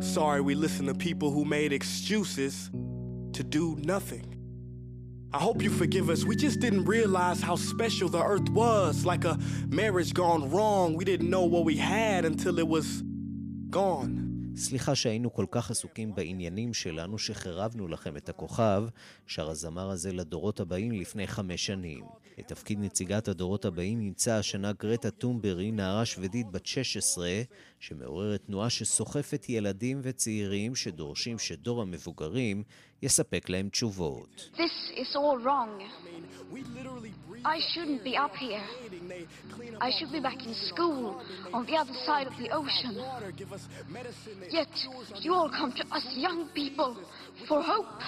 Sorry we listened to people who made excuses to do nothing. I hope you forgive us. We just didn't realize how special the earth was. Like a marriage gone wrong. We didn't know what we had until it was gone. סליחה שהיינו כל כך עסוקים בעניינים שלנו שחירבנו לכם את הכוכב, שר הזמר הזה לדורות הבאים לפני חמש שנים. את תפקיד נציגת הדורות הבאים נמצא השנה גרטה טומברי, נערה שוודית בת 16, שמעוררת תנועה שסוחפת ילדים וצעירים שדורשים שדור המבוגרים יספק להם תשובות. This is all wrong. I shouldn't be up here. I should be back in school on the other side of the ocean. Yet you all come to us young people for hope.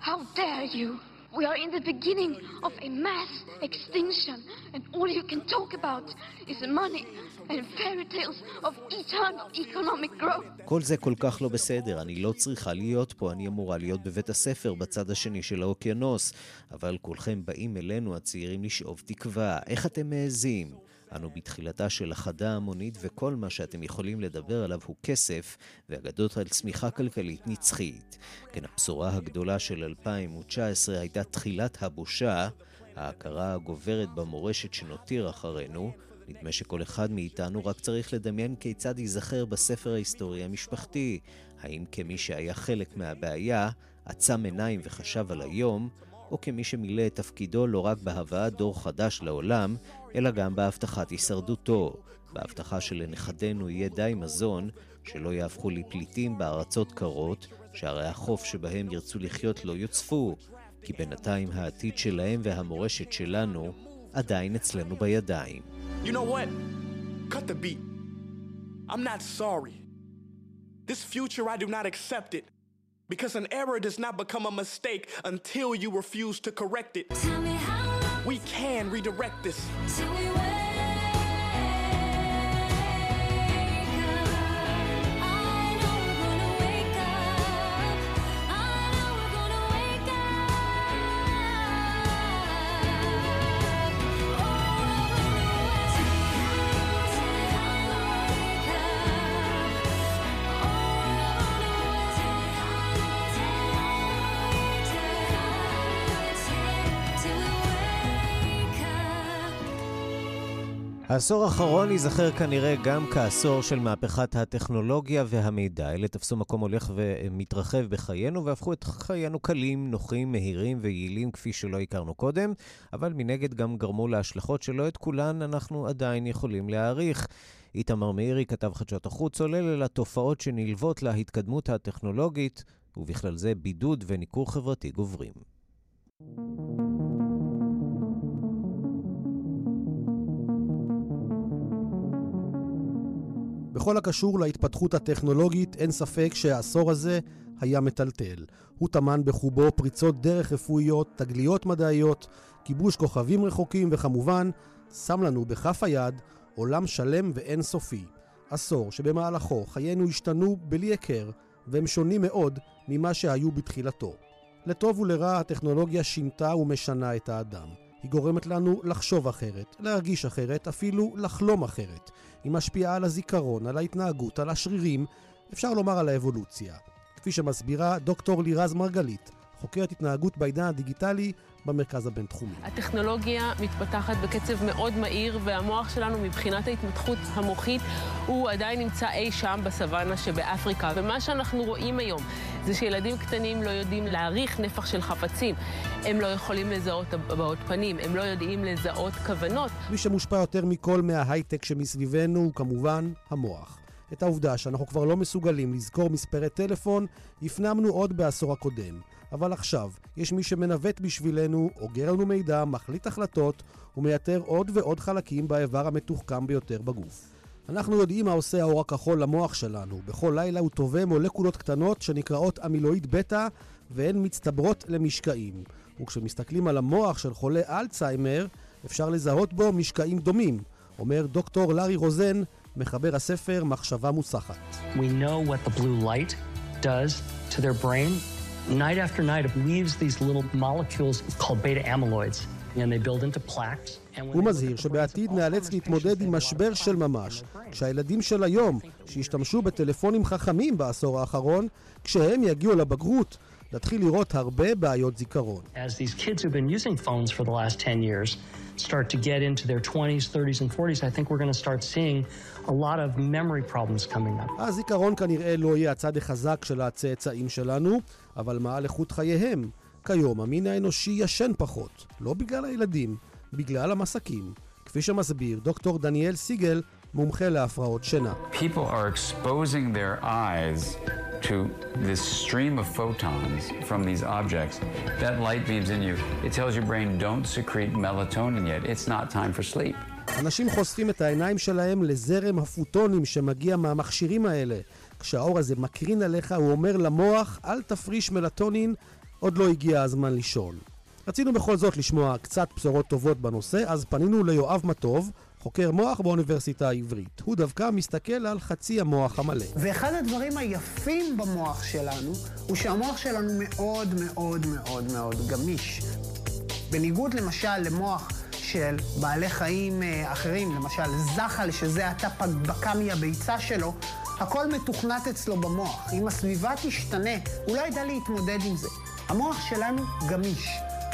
How dare you? We are in the beginning of a mass extinction, and all you can talk about is money and fairy tales of eternal economic growth. כל זה כל כך לא בסדר, אני לא צריכה להיות פה, אני אמורה להיות בבית הספר בצד השני של האוקיינוס. אבל כולכם באים אלינו, הצעירים, לשאוב תקווה. איך אתם מעזים? אנו בתחילתה של החדה המונית, וכל מה שאתם יכולים לדבר עליו הוא כסף, ואגדות על צמיחה כלכלית נצחית. כן, הבשורה הגדולה של 2019 הייתה תחילת הבושה, ההכרה הגוברת במורשת שנותיר אחרינו. נדמה שכל אחד מאיתנו רק צריך לדמיין כיצד ייזכר בספר ההיסטורי המשפחתי. האם כמי שהיה חלק מהבעיה, עצם עיניים וחשב על היום, או כמי שמילא את תפקידו לא רק בהבאת דור חדש לעולם, אלא גם בהבטחת הישרדותו, בהבטחה שלנכדינו יהיה די מזון, שלא יהפכו לפליטים בארצות קרות, שהרי החוף שבהם ירצו לחיות לא יוצפו, כי בינתיים העתיד שלהם והמורשת שלנו עדיין אצלנו בידיים. You know what? Cut the beat. I'm not sorry. This future, I do not accept it. Because an error does not become a mistake until you refuse to correct it. We can redirect this. העשור האחרון ייזכר כנראה גם כעשור של מהפכת הטכנולוגיה והמידע. אלה תפסו מקום הולך ומתרחב בחיינו והפכו את חיינו קלים, נוחים, מהירים ויעילים כפי שלא הכרנו קודם, אבל מנגד גם גרמו להשלכות שלא את כולן אנחנו עדיין יכולים להעריך. איתמר מאירי, כתב חדשות החוץ, אל התופעות שנלוות להתקדמות הטכנולוגית, ובכלל זה בידוד וניכור חברתי גוברים. בכל הקשור להתפתחות הטכנולוגית, אין ספק שהעשור הזה היה מטלטל. הוא טמן בחובו פריצות דרך רפואיות, תגליות מדעיות, כיבוש כוכבים רחוקים, וכמובן, שם לנו בכף היד עולם שלם ואינסופי. עשור שבמהלכו חיינו השתנו בלי היכר, והם שונים מאוד ממה שהיו בתחילתו. לטוב ולרע הטכנולוגיה שינתה ומשנה את האדם. היא גורמת לנו לחשוב אחרת, להרגיש אחרת, אפילו לחלום אחרת. היא משפיעה על הזיכרון, על ההתנהגות, על השרירים, אפשר לומר על האבולוציה. כפי שמסבירה דוקטור לירז מרגלית, חוקרת התנהגות בעידן הדיגיטלי במרכז הבינתחומי. הטכנולוגיה מתפתחת בקצב מאוד מהיר, והמוח שלנו מבחינת ההתמתחות המוחית הוא עדיין נמצא אי שם בסוואנה שבאפריקה. ומה שאנחנו רואים היום זה שילדים קטנים לא יודעים להעריך נפח של חפצים. הם לא יכולים לזהות הבעות פנים, הם לא יודעים לזהות כוונות. מי שמושפע יותר מכל מההייטק שמסביבנו הוא כמובן המוח. את העובדה שאנחנו כבר לא מסוגלים לזכור מספרי טלפון, הפנמנו עוד בעשור הקודם. אבל עכשיו יש מי שמנווט בשבילנו, אוגר לנו מידע, מחליט החלטות ומייתר עוד ועוד חלקים באיבר המתוחכם ביותר בגוף. אנחנו יודעים מה עושה האור הכחול למוח שלנו. בכל לילה הוא טווה מולקולות קטנות שנקראות אמילואיד בטא והן מצטברות למשקעים. וכשמסתכלים על המוח של חולה אלצהיימר, אפשר לזהות בו משקעים דומים, אומר דוקטור לארי רוזן, מחבר הספר מחשבה מוסחת. We know what the blue light does to their brain. Night after night, it leaves these little molecules called beta amyloids, and they build into plaques. הוא מזהיר שבעתיד נאלץ להתמודד עם משבר של ממש, כשהילדים של היום, שהשתמשו בטלפונים חכמים בעשור האחרון, כשהם יגיעו לבגרות, נתחיל לראות הרבה בעיות זיכרון. As these kids who've been using phones for the last 10 years start to get into their 20s, 30s and 40s, I think we're going to start seeing a lot of memory problems coming up. הזיכרון כנראה לא יהיה הצד החזק של הצאצאים שלנו, אבל מה על איכות חייהם? כיום המין האנושי ישן פחות, לא בגלל הילדים, בגלל המסקים. כפי שמסביר דוקטור דניאל סיגל, מומחה להפרעות שינה. People are exposing their eyes to this stream of photons from these objects. That light beams in you. It tells your brain, don't secrete melatonin yet. It's not time for sleep. אנשים חושפים את העיניים שלהם לזרם הפוטונים שמגיע מהמכשירים האלה. כשהאור הזה מקרין עליך, הוא אומר למוח, אל תפריש מלטונין, עוד לא הגיע הזמן לישון. רצינו בכל זאת לשמוע קצת בשורות טובות בנושא, אז פנינו ליואב מטוב, חוקר מוח באוניברסיטה העברית. הוא דווקא מסתכל על חצי המוח המלא. ואחד הדברים היפים במוח שלנו, הוא שהמוח שלנו מאוד מאוד מאוד מאוד גמיש. בניגוד למשל למוח של בעלי חיים אה, אחרים, למשל זחל, שזה עתה בקע מהביצה שלו, הכל מתוכנת אצלו במוח. אם הסביבה תשתנה, הוא לא ידע להתמודד עם זה. המוח שלנו גמיש.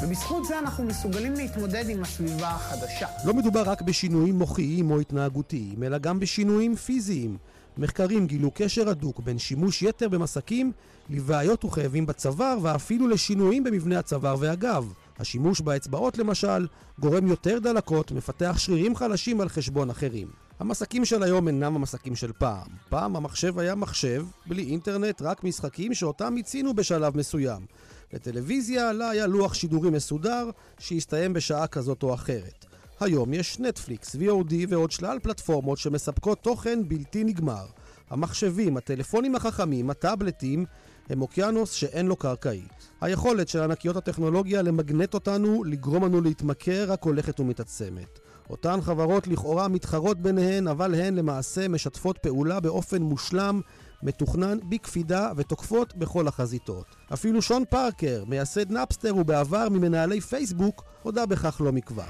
ובזכות זה אנחנו מסוגלים להתמודד עם הסביבה החדשה. לא מדובר רק בשינויים מוחיים או התנהגותיים, אלא גם בשינויים פיזיים. מחקרים גילו קשר הדוק בין שימוש יתר במסקים לבעיות וכאבים בצוואר ואפילו לשינויים במבנה הצוואר והגב. השימוש באצבעות למשל גורם יותר דלקות, מפתח שרירים חלשים על חשבון אחרים. המסקים של היום אינם המסקים של פעם. פעם המחשב היה מחשב, בלי אינטרנט, רק משחקים שאותם מיצינו בשלב מסוים. לטלוויזיה לה היה לוח שידורים מסודר שהסתיים בשעה כזאת או אחרת. היום יש נטפליקס, VOD ועוד שלל פלטפורמות שמספקות תוכן בלתי נגמר. המחשבים, הטלפונים החכמים, הטאבלטים, הם אוקיינוס שאין לו קרקעית. היכולת של ענקיות הטכנולוגיה למגנט אותנו, לגרום לנו להתמכר, רק הולכת ומתעצמת. אותן חברות לכאורה מתחרות ביניהן, אבל הן למעשה משתפות פעולה באופן מושלם מתוכנן בקפידה ותוקפות בכל החזיתות. אפילו שון פארקר, מייסד נאפסטר ובעבר ממנהלי פייסבוק, הודה בכך לא מכבר.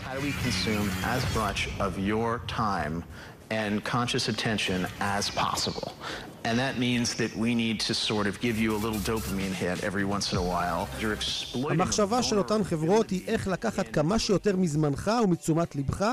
and conscious attention as possible. And that means that we need to sort of give you a little dopamine hit every once in a while. You're exploiting... המחשבה של אותן חברות היא איך לקחת כמה שיותר מזמנך ומתשומת לבך,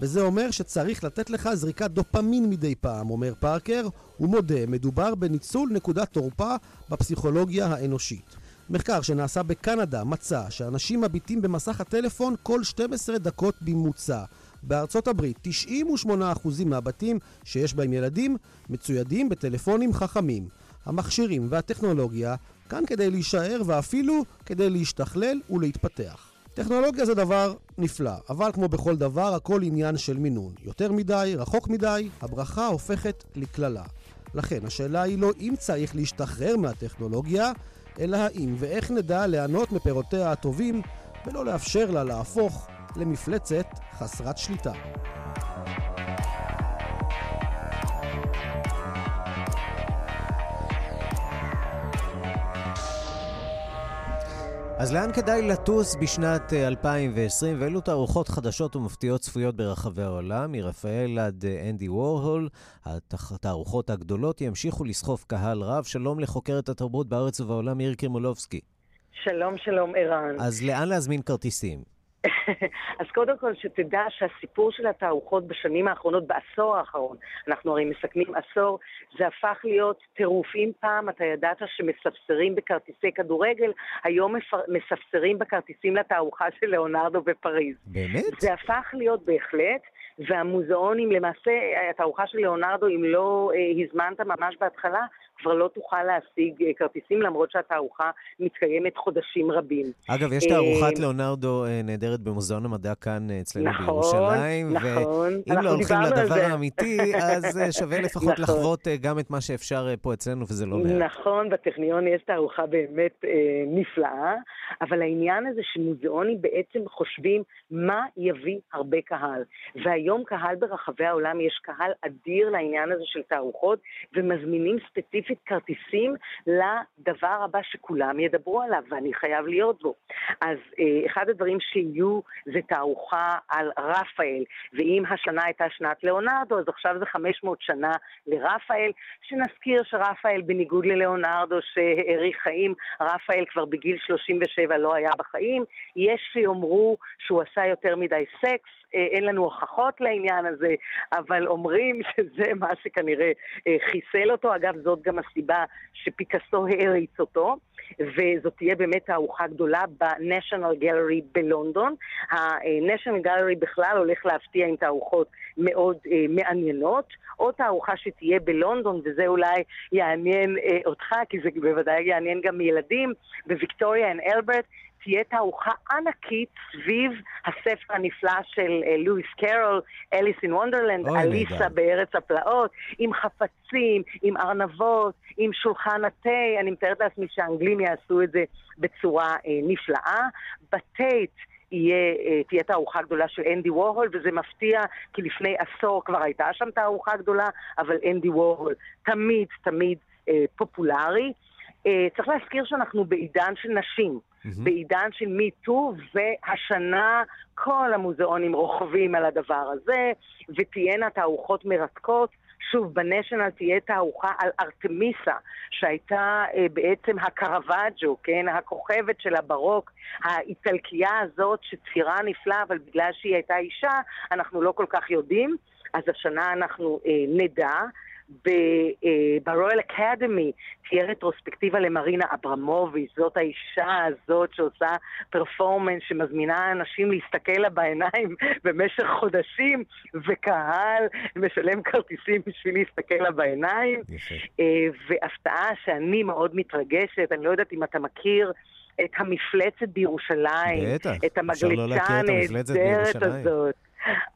וזה אומר שצריך לתת לך זריקת דופמין מדי פעם, אומר פארקר. הוא מודה, מדובר בניצול נקודת תורפה בפסיכולוגיה האנושית. מחקר שנעשה בקנדה מצא שאנשים מביטים במסך הטלפון כל 12 דקות בממוצע. בארצות הברית 98% מהבתים שיש בהם ילדים מצוידים בטלפונים חכמים. המכשירים והטכנולוגיה כאן כדי להישאר ואפילו כדי להשתכלל ולהתפתח. טכנולוגיה זה דבר נפלא, אבל כמו בכל דבר, הכל עניין של מינון. יותר מדי, רחוק מדי, הברכה הופכת לקללה. לכן, השאלה היא לא אם צריך להשתחרר מהטכנולוגיה, אלא האם ואיך נדע ליהנות מפירותיה הטובים, ולא לאפשר לה להפוך למפלצת חסרת שליטה. אז לאן כדאי לטוס בשנת 2020, ואילו תערוכות חדשות ומפתיעות צפויות ברחבי העולם, מרפאל עד אנדי וורהול, התערוכות הגדולות ימשיכו לסחוף קהל רב. שלום לחוקרת התרבות בארץ ובעולם, מירי קרימולובסקי. שלום, שלום, ערן. אז לאן להזמין כרטיסים? אז קודם כל, שתדע שהסיפור של התערוכות בשנים האחרונות, בעשור האחרון, אנחנו הרי מסכמים עשור, זה הפך להיות טירוף. אם פעם אתה ידעת שמספסרים בכרטיסי כדורגל, היום מספסרים בכרטיסים לתערוכה של ליאונרדו בפריז. באמת? זה הפך להיות בהחלט. והמוזיאונים, למעשה, התערוכה של ליאונרדו, אם לא אה, הזמנת ממש בהתחלה, כבר לא תוכל להשיג אה, כרטיסים, למרות שהתערוכה מתקיימת חודשים רבים. אגב, יש תערוכת ליאונרדו אה, נהדרת במוזיאון המדע כאן אה, אצלנו נכון, בירושלים. נכון, ואם לא הולכים לדבר האמיתי, אז שווה <laughs> לפחות נכון. לחוות גם את מה שאפשר פה אצלנו, וזה לא מעט. נכון, בטכניון יש תערוכה באמת אה, נפלאה, אבל העניין הזה שמוזיאונים בעצם חושבים מה יביא הרבה קהל. והיום קהל ברחבי העולם, יש קהל אדיר לעניין הזה של תערוכות, ומזמינים ספציפית כרטיסים לדבר הבא שכולם ידברו עליו, ואני חייב להיות בו. אז אה, אחד הדברים שיהיו זה תערוכה על רפאל, ואם השנה הייתה שנת ליאונרדו, אז עכשיו זה 500 שנה לרפאל, שנזכיר שרפאל, בניגוד לליאונרדו שהאריך חיים, רפאל כבר בגיל 37 לא היה בחיים, יש שיאמרו שהוא עשה יותר מדי סקס, אה, אין לנו הוכחות לעניין הזה, אבל אומרים <laughs> שזה מה שכנראה אה, חיסל אותו. אגב, זאת גם הסיבה שפיקאסו העריץ אותו. וזאת תהיה באמת תערוכה גדולה ב-National Gallery בלונדון. ה-National Gallery בכלל הולך להפתיע עם תערוכות מאוד uh, מעניינות. עוד תערוכה שתהיה בלונדון, וזה אולי יעניין אה, אותך, כי זה בוודאי יעניין גם ילדים, בוויקטוריה אנד אלברט, תהיה תערוכה ענקית סביב הספר הנפלא של אה, לואיס קרול, Alice in Wonderland, אליסה בארץ הפלאות, עם חפצים, עם ארנבות, עם שולחן התה, אני מתארת לעצמי שהאנגלים יעשו את זה בצורה אה, נפלאה. בטייט יהיה, אה, תהיה תערוכה גדולה של אנדי וורהול, וזה מפתיע, כי לפני עשור כבר הייתה שם תערוכה גדולה, אבל אנדי וורהול תמיד תמיד אה, פופולרי. אה, צריך להזכיר שאנחנו בעידן של נשים. Mm-hmm. בעידן של מיטו, והשנה כל המוזיאונים רוכבים על הדבר הזה, ותהיינה תערוכות מרתקות. שוב, בניישנל תהיה תערוכה על ארתמיסה, שהייתה אה, בעצם הקרווג'ו, כן? הכוכבת של הברוק, האיטלקייה הזאת שציירה נפלא, אבל בגלל שהיא הייתה אישה, אנחנו לא כל כך יודעים. אז השנה אנחנו אה, נדע. ברויאל אקדמי תהיה רטרוספקטיבה למרינה אברמוביץ', זאת האישה הזאת שעושה פרפורמנס, שמזמינה אנשים להסתכל לה בעיניים <laughs> במשך חודשים, וקהל משלם כרטיסים בשביל להסתכל לה בעיניים. אה, והפתעה שאני מאוד מתרגשת, אני לא יודעת אם אתה מכיר, את המפלצת בירושלים, בטח, את המגלצה הנהדרת הזאת.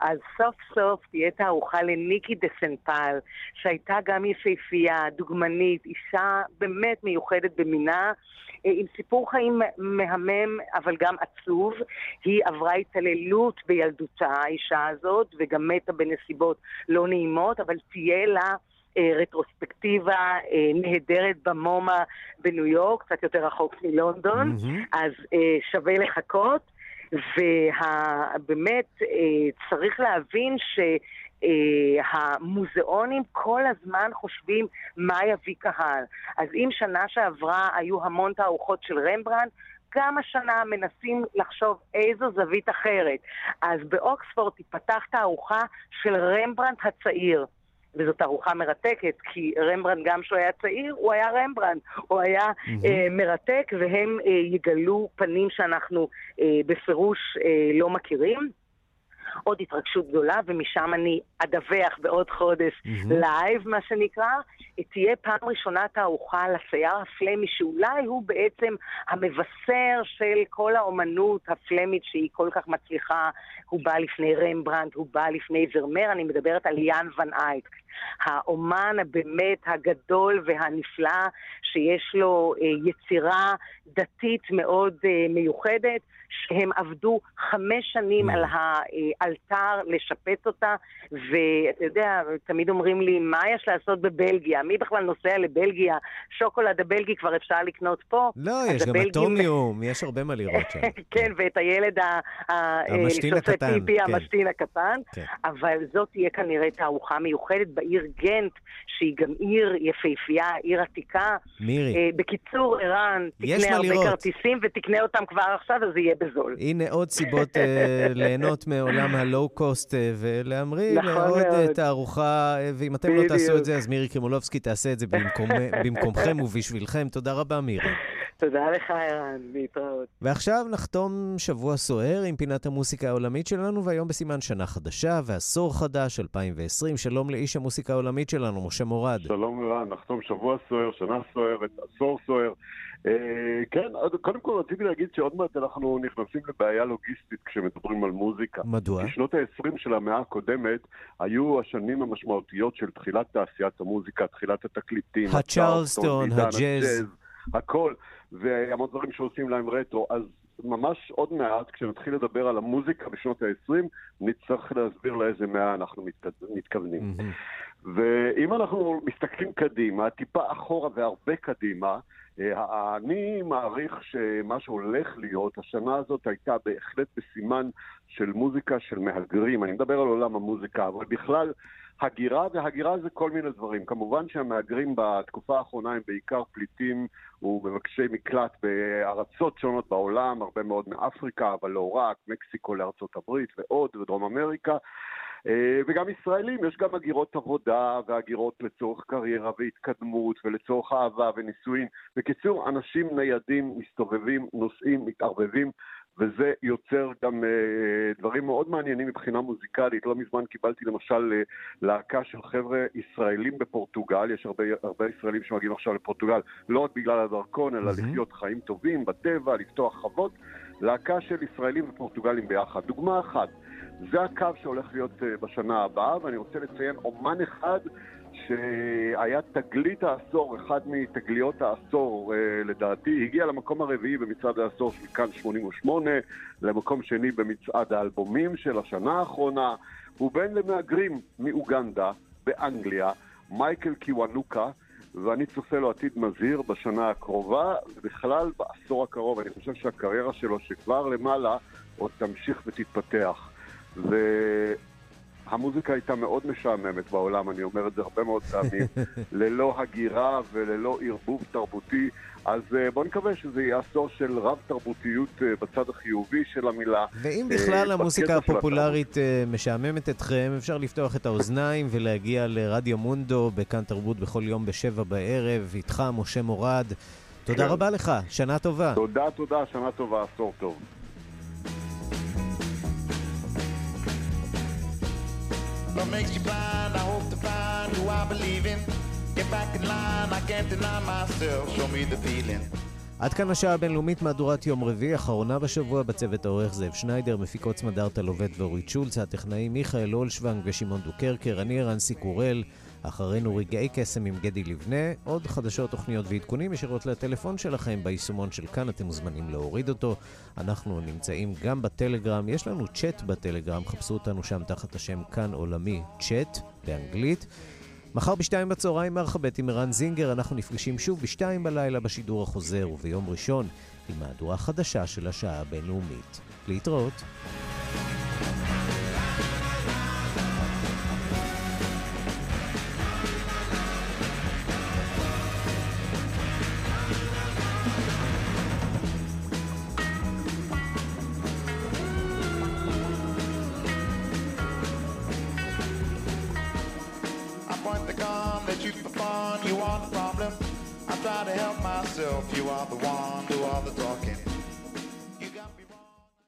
אז סוף סוף תהיה תערוכה לניקי דה סנפל, שהייתה גם יפהפייה, דוגמנית, אישה באמת מיוחדת במינה, אה, עם סיפור חיים מהמם, אבל גם עצוב. היא עברה התעללות בילדותה, האישה הזאת, וגם מתה בנסיבות לא נעימות, אבל תהיה לה... אה, רטרוספקטיבה אה, נהדרת במומה בניו יורק, קצת יותר רחוק מלונדון, אמ-המ. אז שווה לחכות. ובאמת צריך להבין ש... אה, המוזיאונים כל הזמן חושבים מה יביא קהל. אז אם שנה שעברה היו המון תערוכות של רמברנד, גם השנה מנסים לחשוב איזו זווית אחרת. אז באוקספורד תיפתח תערוכה של רמברנד הצעיר. וזו תערוכה מרתקת, כי רמברנד, גם כשהוא היה צעיר, הוא היה רמברנד. הוא היה אמ-המ. אה, מרתק, והם אה, יגלו פנים שאנחנו אה, בפירוש אה, לא מכירים. עוד התרגשות גדולה, ומשם אני אדווח בעוד חודש אמ-המ. לייב, מה שנקרא. תהיה פעם ראשונה תערוכה לצייר הפלמי, שאולי הוא בעצם המבשר של כל האומנות הפלמית שהיא כל כך מצליחה. הוא בא לפני רמברנד, הוא בא לפני ורמר, אני מדברת על יאן ון אייק. האומן הבאמת הגדול והנפלא, שיש לו אה, יצירה דתית מאוד אה, מיוחדת. שהם עבדו חמש שנים על ה altar לשפץ אותה, ואתה יודע, תמיד אומרים לי, מה יש לעשות בבלגיה? מי בכלל נוסע לבלגיה? שוקולד הבלגי כבר אפשר לקנות פה. לא, יש גם אטומיום, יש הרבה מה לראות שם. <laughs> כן, ואת הילד המשתין הקטן. פיפי, כן. המשתין הקטן. כן. אבל זאת תהיה כנראה תערוכה מיוחדת בעיר גנט, שהיא גם עיר יפהפייה, עיר עתיקה. מירי. אה, בקיצור, ערן, תקנה הרבה כרטיסים ותקנה אותם כבר עכשיו, אז זה יהיה בזול. הנה עוד סיבות uh, ליהנות <laughs> מעולם הלואו-קוסט uh, ולהמריא נכון לעוד uh, תערוכה, uh, ואם אתם לא תעשו את זה, אז מירי קרימולובסקי תעשה את זה <laughs> במקומכם ובשבילכם. תודה רבה, מירי. תודה לך, ערן, להתראות. ועכשיו נחתום שבוע סוער עם פינת המוסיקה העולמית שלנו, והיום בסימן שנה חדשה ועשור חדש, 2020. שלום לאיש המוסיקה העולמית שלנו, משה מורד. שלום ערן, נחתום שבוע סוער, שנה סוערת, עשור סוער. אה, כן, קודם כל רציתי להגיד שעוד מעט אנחנו נכנסים לבעיה לוגיסטית כשמדברים על מוזיקה. מדוע? כי שנות ה-20 של המאה הקודמת היו השנים המשמעותיות של תחילת תעשיית המוזיקה, תחילת התקליטים, הצ'רלסטון, הג'אז. הכל, והמון דברים שעושים להם רטרו. אז ממש עוד מעט, כשנתחיל לדבר על המוזיקה בשנות ה-20, נצטרך להסביר לאיזה מאה אנחנו מתכוונים. Mm-hmm. ואם אנחנו מסתכלים קדימה, טיפה אחורה והרבה קדימה, אה, אני מעריך שמה שהולך להיות, השנה הזאת הייתה בהחלט בסימן של מוזיקה של מהגרים. אני מדבר על עולם המוזיקה, אבל בכלל, הגירה, והגירה זה כל מיני דברים. כמובן שהמהגרים בתקופה האחרונה הם בעיקר פליטים ומבקשי מקלט בארצות שונות בעולם, הרבה מאוד מאפריקה, אבל לא רק, מקסיקו לארצות הברית ועוד, ודרום אמריקה. אה, וגם ישראלים, יש גם הגירות עבודה והגירות לצורך קריירה והתקדמות ולצורך אהבה ונישואין. בקיצור, אנשים ניידים, מסתובבים, נוסעים, מתערבבים, וזה יוצר גם uh, דברים מאוד מעניינים מבחינה מוזיקלית. לא מזמן קיבלתי למשל uh, להקה של חבר'ה ישראלים בפורטוגל, יש הרבה, הרבה ישראלים שמגיעים עכשיו לפורטוגל, לא רק בגלל הדרכון, אלא. לחיות חיים טובים בטבע, לפתוח חוות. להקה של ישראלים ופורטוגלים ביחד. דוגמה אחת, זה הקו שהולך להיות אה, בשנה הבאה, ואני רוצה לציין אומן אחד שהיה תגלית העשור, אחד מתגליות העשור אה, לדעתי, הגיע למקום הרביעי במצעד העשור של כאן 88, למקום שני במצעד האלבומים של השנה האחרונה, הוא בן למהגרים מאוגנדה, באנגליה, מייקל קיוונוקה, ואני צופה לו עתיד מזהיר בשנה הקרובה, ובכלל בעשור הקרוב. אני חושב שהקריירה שלו, שכבר למעלה, עוד תמשיך ותתפתח. והמוזיקה הייתה מאוד משעממת בעולם, אני אומר את זה הרבה מאוד פעמים, <laughs> ללא הגירה וללא ערבוב תרבותי. אז uh, בואו נקווה שזה יהיה עשור של רב-תרבותיות uh, בצד החיובי של המילה. ואם בכלל uh, המוסיקה הפופולרית משעממת אתכם, אפשר לפתוח את האוזניים ולהגיע לרדיו מונדו בכאן תרבות בכל יום בשבע בערב, איתך משה מורד. תודה כן. רבה לך, שנה טובה. תודה, תודה, שנה טובה, עשור טוב. What makes you blind? I hope to find who I believe in. Get back in line, I can't deny myself. Show me the feeling. עד כאן השעה הבינלאומית מהדורת יום רביעי, אחרונה בשבוע בצוות העורך זאב שניידר, מפיקות סמדארטה לובד ואורית שולץ, הטכנאים מיכאל אולשוונג ושמעון דוקרקר, אני רנסי קורל. אחרינו רגעי קסם עם גדי לבנה, עוד חדשות, תוכניות ועדכונים ישירות לטלפון שלכם ביישומון של כאן, אתם מוזמנים להוריד אותו. אנחנו נמצאים גם בטלגרם, יש לנו צ'אט בטלגרם, חפשו אותנו שם תחת השם כאן עולמי צ'אט באנגלית. מחר בשתיים בצהריים מרחבת עם ערן זינגר, אנחנו נפגשים שוב בשתיים בלילה בשידור החוזר, וביום ראשון עם מהדורה חדשה של השעה הבינלאומית. להתראות. You are the problem. I try to help myself. You are the one, do all the talking.